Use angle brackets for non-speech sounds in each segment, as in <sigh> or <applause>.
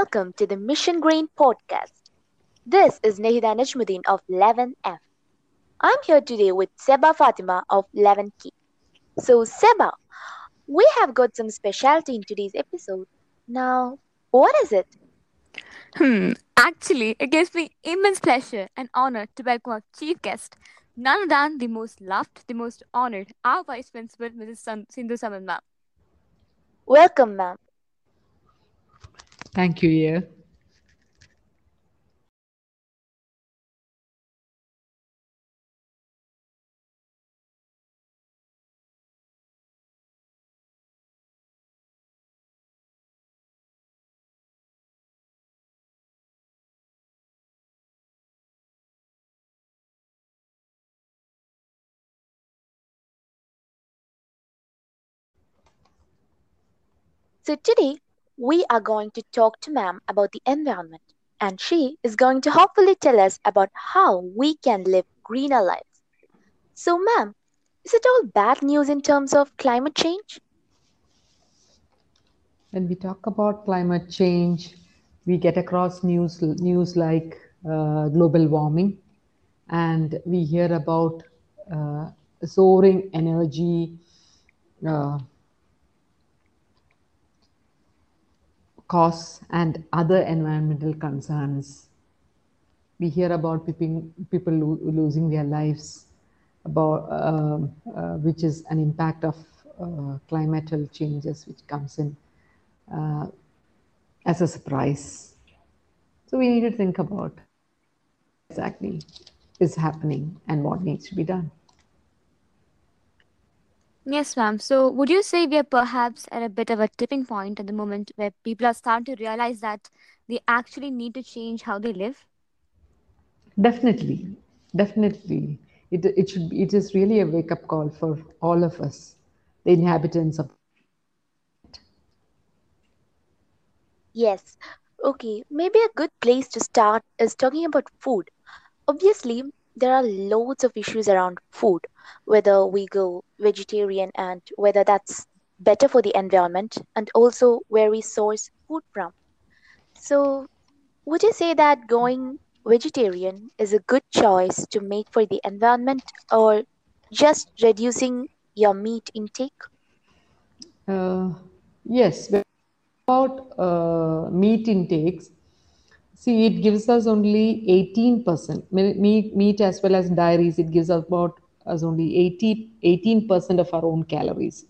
welcome to the Mission Green podcast. This is Nahida Najumudeen of 11F. I'm here today with Seba Fathima of 11K. So, Seba, we have got some specialty in today's episode. Now, what is it? Hmm. Actually, it gives me immense pleasure and honor to welcome our chief guest, none than the most loved, the most honored, our Vice Principal, Mrs. Sindu Samed ma'am. Welcome, ma'am. Thank you, yeah. So, today we are going to talk to ma'am about the environment, and she is going to hopefully tell us about how we can live greener lives. So, ma'am, is it all bad news in terms of climate change? When we talk about climate change, we get across news news like uh, global warming, and we hear about uh, soaring energy uh, costs and other environmental concerns. We hear about people, lo- losing their lives, about um uh, which is an impact of uh, climatal changes which comes in uh, as a surprise. So we need to think about exactly is happening and what needs to be done. Yes, ma'am. So, would you say we are perhaps at a bit of a tipping point at the moment where people are starting to realize that they actually need to change how they live? Definitely, definitely, it it should be, it is really a wake up call for all of us, the inhabitants of. Yes. Okay, maybe a good place to start is talking about food. Obviously, there are loads of issues around food, whether we go vegetarian and whether that's better for the environment, and also where we source food from. So, would you say that going vegetarian is a good choice to make for the environment or just reducing your meat intake? Uh, yes, about uh, meat intakes, see, it gives us only 18%. Me- Meat, meat as well as dairies, it gives us about us only 80, 18% of our own calories,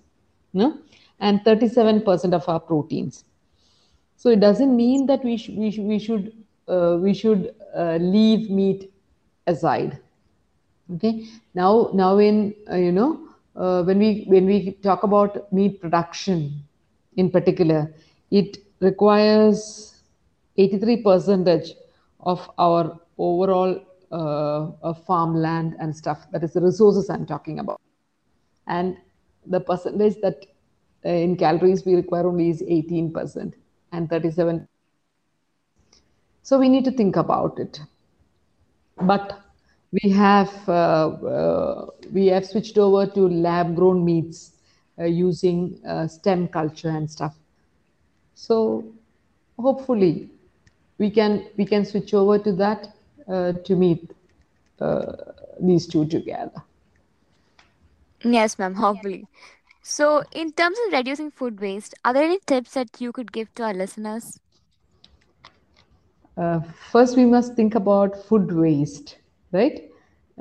no? and 37% of our proteins. So it doesn't mean that we, sh- we, sh- we should uh, we should uh, leave meat aside okay now now in uh, you know uh, when we when we talk about meat production in particular it requires 83 percentage of our overall uh, uh, farmland and stuff. That is the resources i'm talking about. And the percentage that uh, in calories we require only is 18% and 37 so we need to think about it. But we have uh, uh, we have switched over to lab grown meats uh, using stem culture and stuff. So hopefully we can we can switch over to that uh, to meet uh, these two together Yes, ma'am, hopefully. So, in terms of reducing food waste, are there any tips that you could give to our listeners? uh, first we must think about food waste right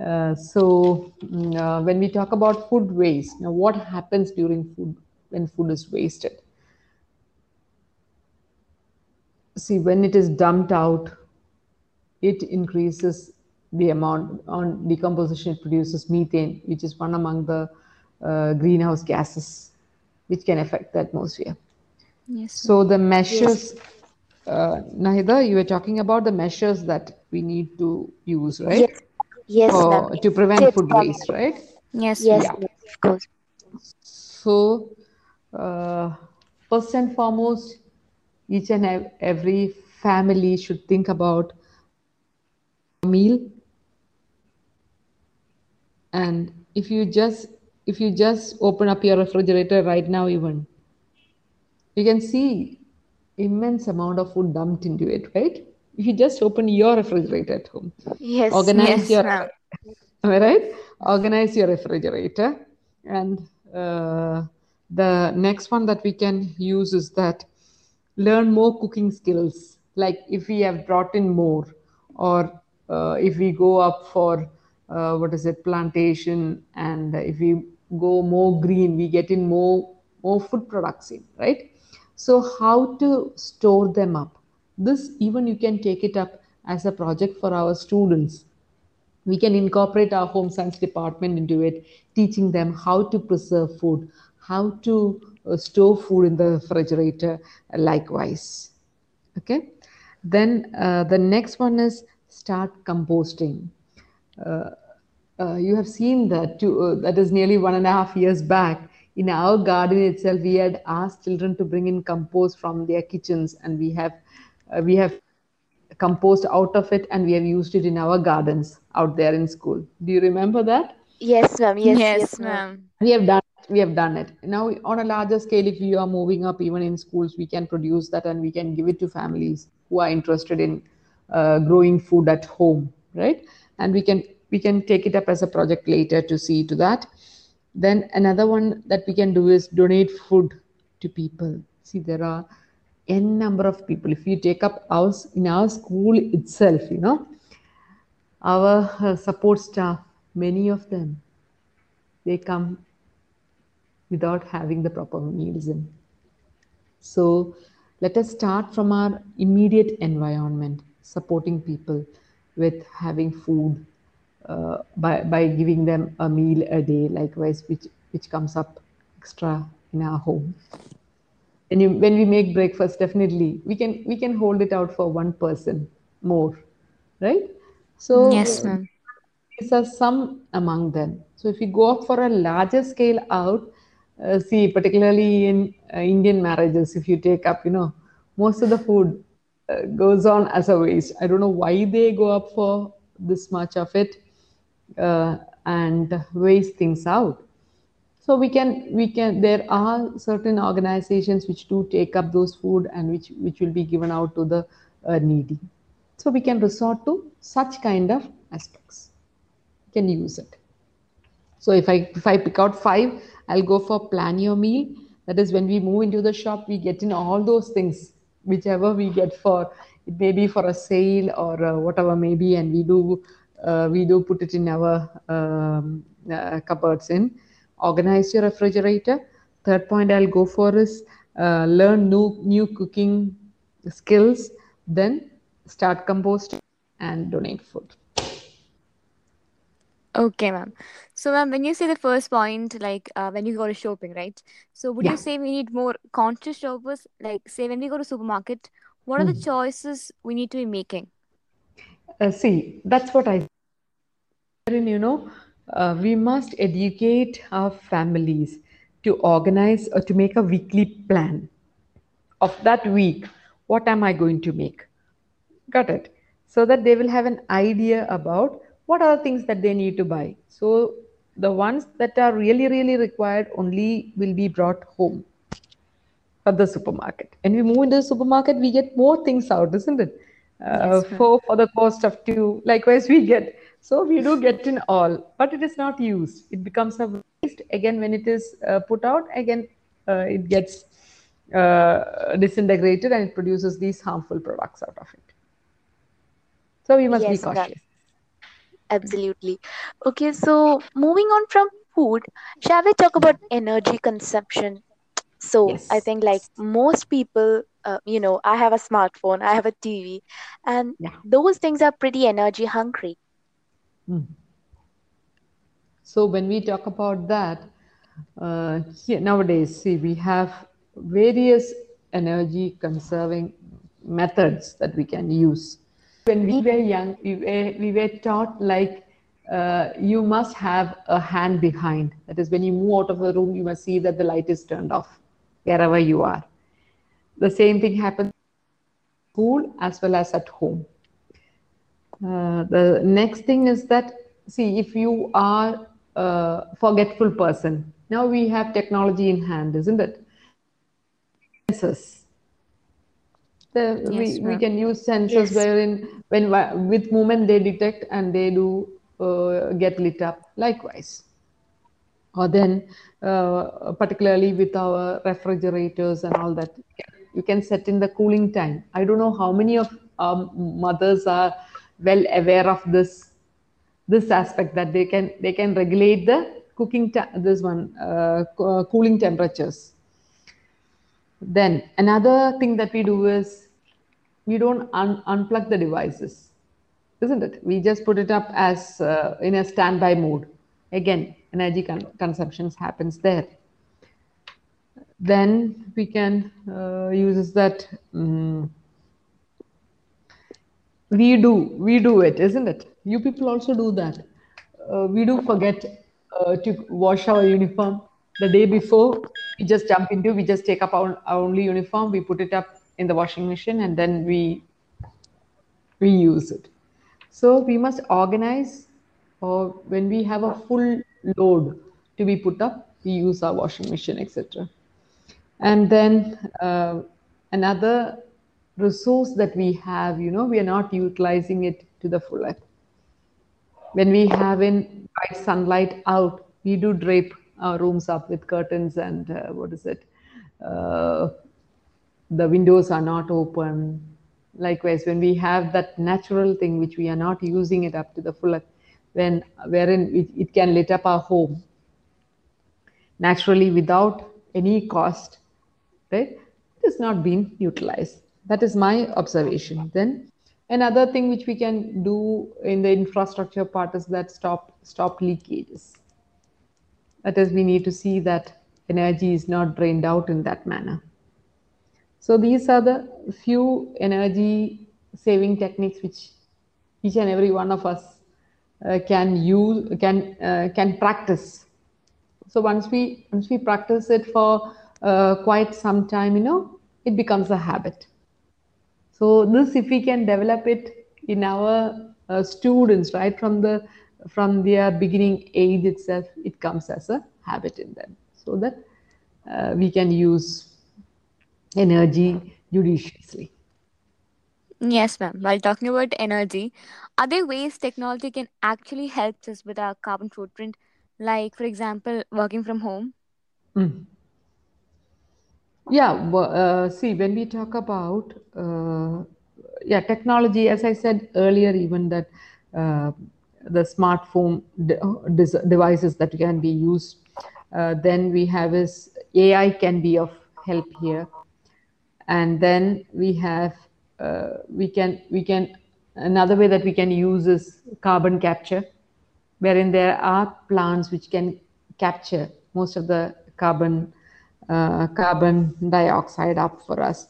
uh, so mm, uh, when we talk about food waste now what happens during food when food is wasted see when it is dumped out it increases the amount on decomposition it produces methane which is one among the uh, greenhouse gases which can affect the atmosphere Yes, ma'am. so the Yes. measures uh, Nahida, you were talking about the measures that we need to use right Yes. Yes, for to prevent Tips food from waste right Yes, Yes, yeah yes, of course. so uh, first and foremost each and every family should think about a meal and if you just if you just open up your refrigerator right now even you can see immense amount of food dumped into it, right? If you just open your refrigerator at home, Yes. organize Yes, your ma'am. <laughs> am I right? Organize your refrigerator. And uh, the next one that we can use is that learn more cooking skills. Like if we have brought in more, or uh, if we go up for uh, what is it, plantation, and if we go more green, we get in more more food products in, right? So how to store them up? This even you can take it up as a project for our students we can incorporate our home science department into it teaching them how to preserve food how to store food in the refrigerator likewise okay then uh, the next one is start composting uh, uh, you have seen that to, uh, that is nearly one and a half years back in our garden itself we had asked children to bring in compost from their kitchens and we have uh, we have compost out of it and we have used it in our gardens out there in school do you remember that Yes, ma'am. Yes, Yes, yes, ma'am. ma'am. we have done we have done it. Now on a larger scale if we are moving up even in schools we can produce that and we can give it to families who are interested in uh, growing food at home right? And we can we can take it up as a project later to see to that. Then another one that we can do is donate food to people. See there are n number of people. If you take up ours in our school itself you know our uh, support staff many of them they come without having the proper meals in. So let us start from our immediate environment, supporting people with having food uh, by, by giving them a meal a day, likewise, which, which comes up extra in our home. And you, when we make breakfast, definitely we can we can hold it out for one person more, right? So Yes, ma'am. these are some among them. So if you go up for a larger scale out, uh, see, particularly in uh, Indian marriages, if you take up, you know, most of the food uh, goes on as a waste. I don't know why they go up for this much of it uh, and waste things out. So we can we can there are certain organizations which do take up those food and which which will be given out to the uh, needy. So we can resort to such kind of aspects. We can use it. So if I if I pick out five, I'll go for plan your meal. That is when we move into the shop, we get in all those things, whichever we get for it may be for a sale or uh, whatever may be, and we do uh, we do put it in our um, uh, cupboards in. Organize your refrigerator. Third point I'll go for is uh, learn new new cooking skills. Then start composting and donate food. Okay, ma'am. So, ma'am, when you say the first point, like uh, when you go to shopping, right? So, would Yeah. you say we need more conscious shoppers? Like, say, when we go to supermarket, what are the Hmm. choices we need to be making? Uh, see, that's what I wherein, you know, uh, we must educate our families to organize or to make a weekly plan of that week. What am I going to make? Got it. So that they will have an idea about what are the things that they need to buy. So the ones that are really, really required only will be brought home at the supermarket. And we move into the supermarket, we get more things out, isn't it? Uh, Yes, for for the cost of two. Likewise, we get so we do get in all, but it is not used. It becomes a waste again when it is uh, put out. Again, uh, it gets uh, disintegrated and it produces these harmful products out of it. So we must be Yes, ma'am. cautious. Absolutely. Okay, so moving on from food, shall we talk about energy consumption? So I think like most people, uh, you know, I have a smartphone, I have a TV, and Yeah. those things are pretty energy hungry. Mm. So when we talk about that, uh, here, nowadays, see, we have various energy conserving methods that we can use. When we were young, we were, we were taught like uh, you must have a hand behind. That is, when you move out of the room, you must see that the light is turned off wherever you are. The same thing happens school as well as at home. Uh, the next thing is that see if you are a forgetful person now we have technology in hand isn't it The, Yes, we, we can use sensors Yes. wherein when with movement they detect and they do uh, get lit up. Likewise. Or then uh, particularly with our refrigerators and all that you can set in the cooling time. I don't know how many of um, mothers are well aware of this this aspect that they can they can regulate the cooking ta- this one uh, co- uh, cooling temperatures then another thing that we do is we don't un- unplug the devices isn't it? We just put it up as uh, in a standby mode. Again energy con- consumption happens there. Then we can uh, use that mm, we do we do it isn't it? You people also do that. Uh, we do forget uh, to wash our uniform the day before we just jump into we just take up our, our only uniform we put it up in the washing machine and then we we use it. So we must organize or when we have a full load to be put up we use our washing machine etc and then uh, another resource that we have you know we are not utilizing it to the fullest when we have in bright sunlight out we do drape rooms up with curtains and uh, what is it uh, the windows are not open. Likewise when we have that natural thing which we are not using it up to the full, when wherein it, it can lit up our home. Naturally without any cost right it has not been utilized. That is my observation. Then another thing which we can do in the infrastructure part is that stop stop leakages that is we need to see that energy is not drained out in that manner. So these are the few energy saving techniques which each and every one of us uh, can use can uh, can practice. So once we once we practice it for uh, quite some time you know it becomes a habit. So this if we can develop it in our uh, students right from the from their beginning age itself it comes as a habit in them so that uh, we can use energy judiciously Yes, ma'am. While talking about energy, are there ways technology can actually help us with our carbon footprint? Like, for example, working from home? Mm. Yeah, uh, see, when we talk about uh, yeah technology, as I said earlier, even that uh, the smartphone de- devices that can be used, uh, then we have is AI can be of help here, and then we have uh, we can we can another way that we can use is carbon capture wherein there are plants which can capture most of the carbon uh, carbon dioxide up for us.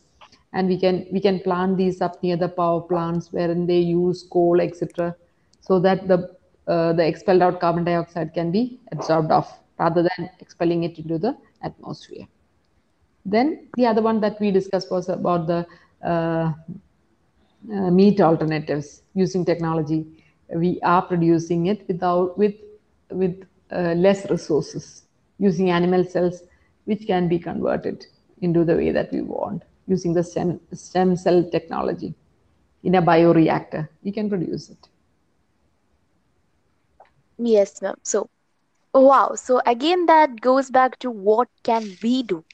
And we can we can plant these up near the power plants wherein they use coal etc so that the uh, the expelled out carbon dioxide can be absorbed off rather than expelling it into the atmosphere then the other one that we discussed was about the uh, uh, meat alternatives using technology. We are producing it without with with uh, less resources using animal cells, which can be converted into the way that we want using the stem, stem cell technology in a bioreactor. You can produce it. Yes, ma'am. So, wow. So again, that goes back to what can we do?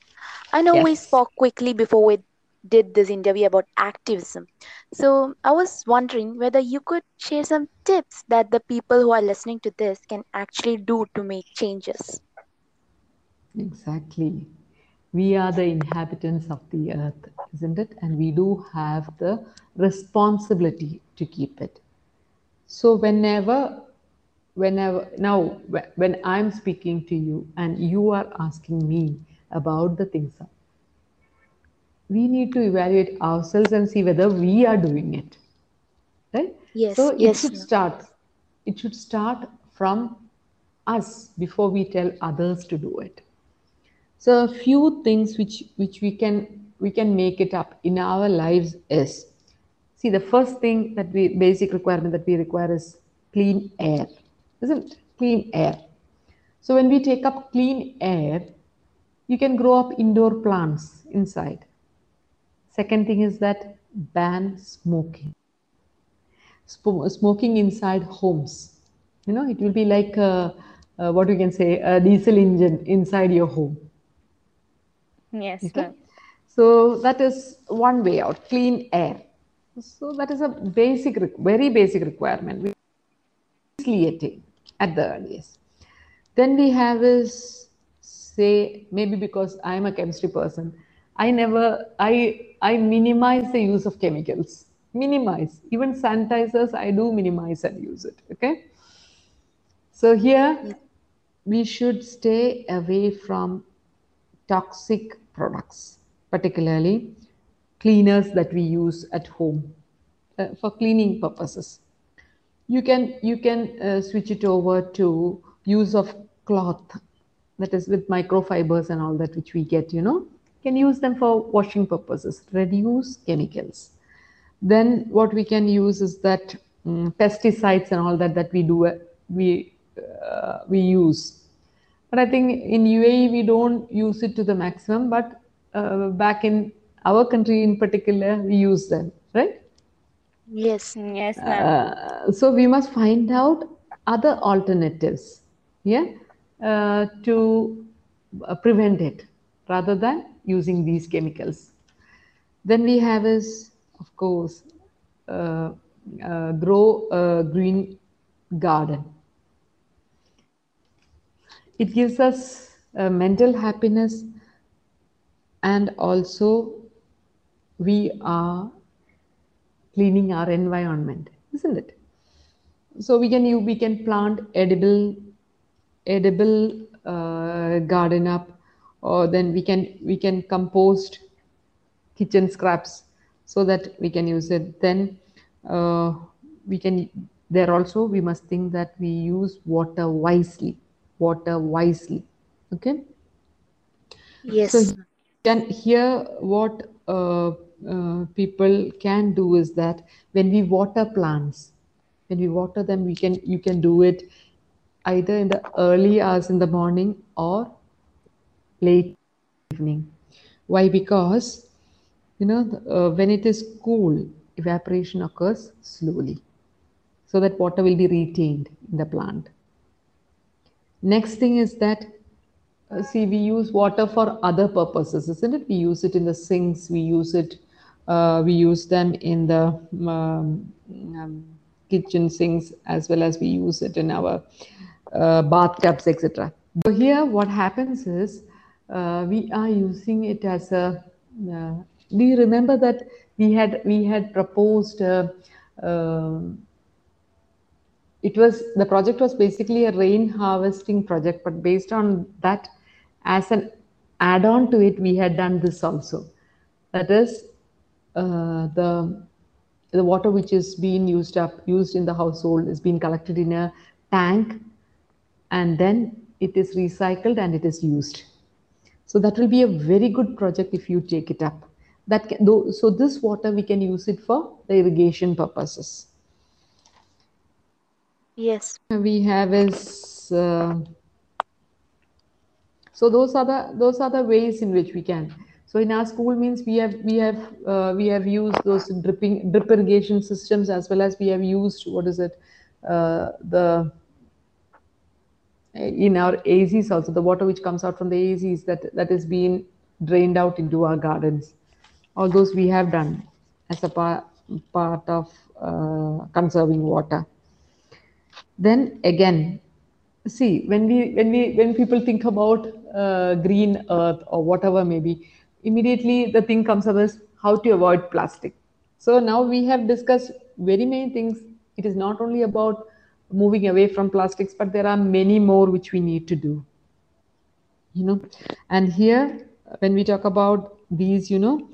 I know we spoke quickly before we did this interview about activism. So I was wondering whether you could share some tips that the people who are listening to this can actually do to make changes. Exactly. We are the inhabitants of the earth, isn't it? And we do have the responsibility to keep it. So whenever, whenever, now when I'm speaking to you and you are asking me about the things, we need to evaluate ourselves and see whether we are doing it, right? Yes, So it yes, should start. It should start from us before we tell others to do it. So a few things which which we can we can make it up in our lives is see the first thing that we basic requirement that we require is clean air, isn't? Clean air. So when we take up clean air, you can grow up indoor plants inside. Second thing is that ban smoking. Smoking inside homes. You know, it will be like uh, uh, what you can say a diesel engine inside your home. Yes, Okay. So that is one way out, clean air. So that is a basic, re- very basic requirement. We easily attain at the earliest. Then we have is say maybe because I'm a chemistry person, I never I I minimize the use of chemicals. Minimize even sanitizers. I do minimize and use it. Okay. So here we should stay away from toxic products, particularly cleaners that we use at home uh, for cleaning purposes. You can you can uh, switch it over to use of cloth that is with microfibers and all that which we get. You know, can use them for washing purposes. Reduce chemicals then what we can use is that mm, pesticides and all that that we do uh, we uh, we use but i think in uae we don't use it to the maximum but uh, back in our country in particular we use them right Yes. Yes, ma'am. uh, so we must find out other alternatives yeah uh, to uh, prevent it rather than using these chemicals then we have is of course uh, uh, grow a green garden it gives us uh, mental happiness and also we are cleaning our environment isn't it? So we can you we can plant edible edible uh, garden up or then we can we can compost kitchen scraps so that we can use it. Then uh, we can there also we must think that we use water wisely water wisely okay? So Yes. can hear what uh, uh, people can do is that when we water plants, when we water them, we can you can do it either in the early hours in the morning or late evening. Why? Because you know uh, when it is cool, evaporation occurs slowly, so that water will be retained in the plant. Next thing is that uh, see, we use water for other purposes, isn't it? We use it in the sinks, we use it, uh, we use them in the um, um, kitchen sinks as well as we use it in our uh, bathtubs, etc. So here, what happens is uh, we are using it as a. Uh, do you remember that we had we had proposed? Uh, um it was the project was basically a rain harvesting project but based on that as an add-on to it we had done this also that is the the water which is being used up used in the household is being collected in a tank and then it is recycled and it is used. So that will be a very good project if you take it up. That can, though, so this water we can use it for the irrigation purposes. Yes. we have is uh, so those are the those are the ways in which we can so in our school means we have we have uh, we have used those dripping drip irrigation systems as well as we have used what is it uh, the in our AZs also the water which comes out from the AZs that that is being drained out into our gardens. All those we have done as a part part of uh, conserving water. Then again see when we when we when people think about uh, green earth or whatever maybe immediately the thing comes up as how to avoid plastic. So now we have discussed very many things. It is not only about moving away from plastics but there are many more which we need to do you know. And here when we talk about these you know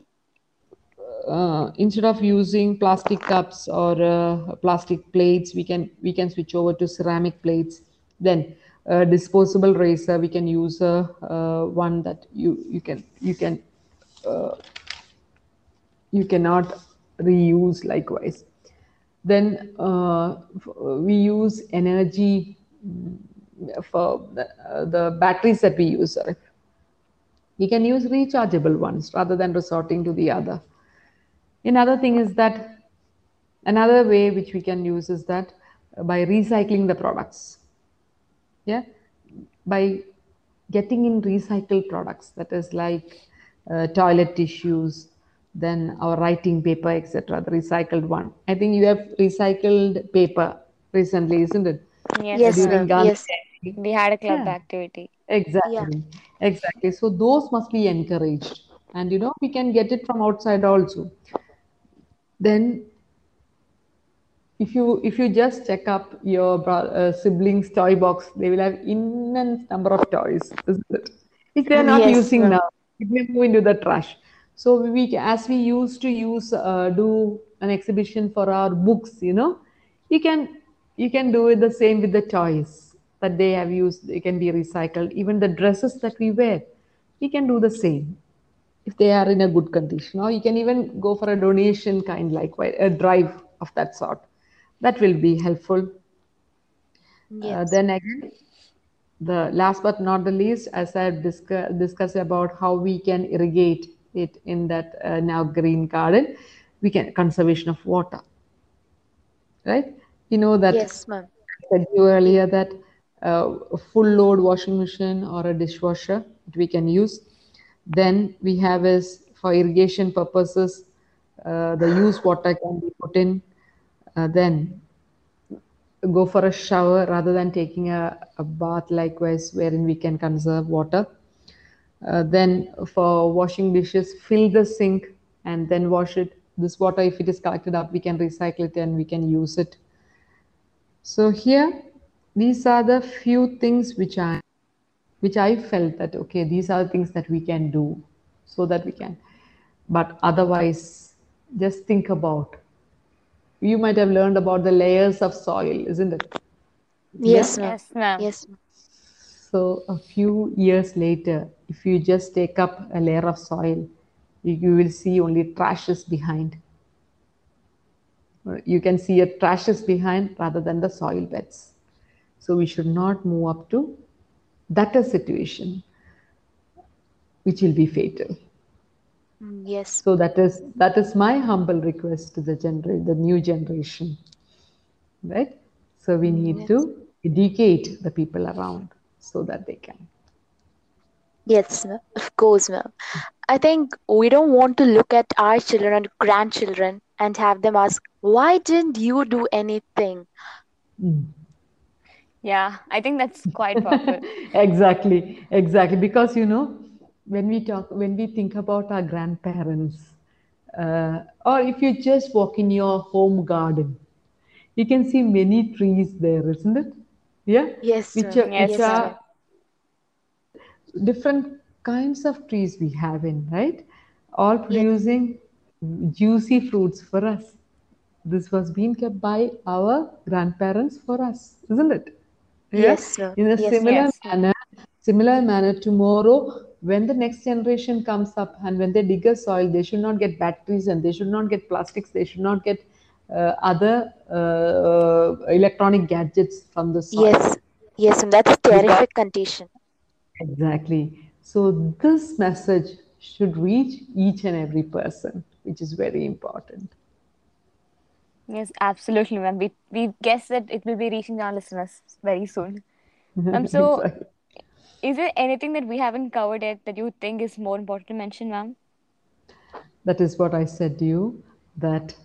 uh, instead of using plastic cups or uh, plastic plates we can we can switch over to ceramic plates. Then uh, disposable razor we can use a uh, one that you you can you can uh, you cannot reuse likewise. Then uh, we use energy mm, for the, uh, the batteries that we use sorry. We can use rechargeable ones rather than resorting to the other. Another thing is that another way which we can use is that uh, by recycling the products. Yeah, by getting in recycled products, that is like uh, toilet tissues, then our writing paper, etc. The recycled one. I think you have recycled paper recently, isn't it? Yes, Yes, During ma'am. Gandhi Yes. Day. we had a club Yeah. activity. Yeah. Exactly, exactly. So those must be encouraged, and you know we can get it from outside also. Then, if you if you just check up your bro- uh, siblings' toy box, they will have immense number of toys, isn't it? If they are not Yes, using ma'am. now, it may move into the trash. So we, as we used to use, uh, do an exhibition for our books, you know, you can you can do it the same with the toys that they have used. They can be recycled. Even the dresses that we wear, we can do the same if they are in a good condition. Or you can even go for a donation kind, like a drive of that sort. That will be helpful. Uh, then again, the last but not the least, as I've discuss, discussed about how we can irrigate it in that uh, now green garden, we can conservation of water, right? You know that Yes, ma'am. I said you earlier that uh, a full load washing machine or a dishwasher that we can use. Then we have is for irrigation purposes, uh, the used water can be put in. Uh, then go for a shower rather than taking a, a bath likewise wherein we can conserve water. Uh, then for washing dishes fill the sink and then wash it. This water if it is collected up we can recycle it and we can use it. So here these are the few things which i which i felt that okay these are the things that we can do so that we can. But otherwise just think about you might have learned about the layers of soil isn't it Yes, ma'am. Yes, ma'am. Yes. So a few years later, if you just take up a layer of soil, you, you will see only trashes behind. You can see a trashes behind rather than the soil beds. So we should not move up to that a situation which will be fatal. Yes. So that is that is my humble request to the gener- the new generation, right? So we need Yes. to educate the people around so that they can. Yes, ma'am. Of course, ma'am. I think we don't want to look at our children and grandchildren and have them ask, why didn't you do anything? Mm. Yeah, I think that's quite powerful. <laughs> exactly exactly because you know when we talk when we think about our grandparents uh, or if you just walk in your home garden you can see many trees there isn't it yeah Yes, which are, Yes, which Yes, ma'am. ma'am. are different kinds of trees we have in right all Yes. producing juicy fruits for us this was being kept by our grandparents for us isn't it yeah Yes, ma'am. in a Yes, similar Yes. manner similar manner tomorrow when the next generation comes up and when they dig a soil they should not get batteries and they should not get plastics they should not get uh, other uh, electronic gadgets from the soil Yes. Yes, and That's a because terrific condition. exactly so this message should reach each and every person which is very important Yes, absolutely, ma'am. We we guess that it will be reaching our listeners very soon. <laughs> Ma'am, so exactly is there anything that we haven't covered yet that you think is more important to mention, ma'am? That is what I said to you that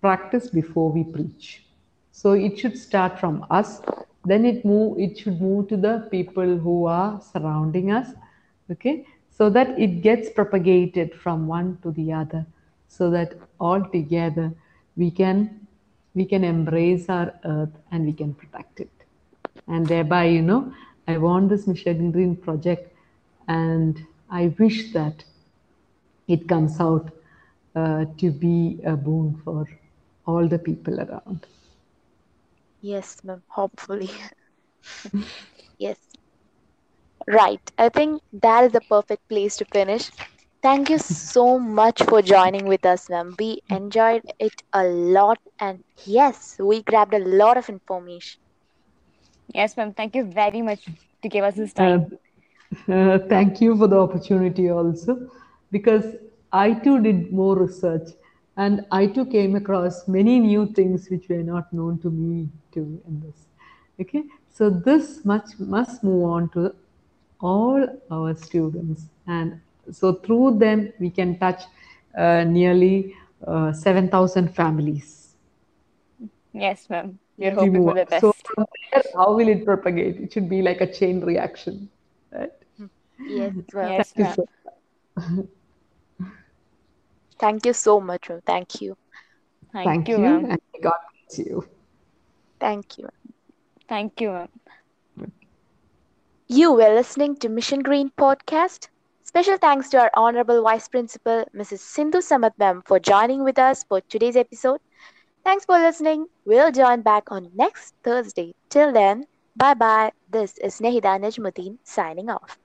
practice before we preach. So it should start from us, then it move it should move to the people who are surrounding us, okay? So that it gets propagated from one to the other, so that all together we can we can embrace our earth and we can protect it. And thereby, you know, I want this Mission Green project and I wish that it comes out uh, to be a boon for all the people around. Yes, ma'am. Hopefully. <laughs> Yes. Right. I think that is the perfect place to finish. Thank you so much for joining with us, ma'am. We enjoyed it a lot, and yes, we grabbed a lot of information. Yes, ma'am. Thank you very much to give us this Uh, time. uh, thank you for the opportunity also, because I too did more research and I too came across many new things which were not known to me too in this. Okay, so this much must move on to all our students, and so through them we can touch uh, nearly uh, 7,000 families. Yes, ma'am. We hoping for the best. So from there, how will it propagate? It should be like a chain reaction, right? Yes, <laughs> well, Yes, Thank you so <laughs> thank you so much. Thank you. Thank Thank you, you, and God bless you. Thank you. Thank you, ma'am. You were listening to Mission Green podcast. Special thanks to our Honorable Vice Principal, Mrs. Sindu Samed ma'am, for joining with us for today's episode. Thanks for listening. We'll join back on next Thursday. Till then, bye bye. This is Nahida Najumudeen signing off.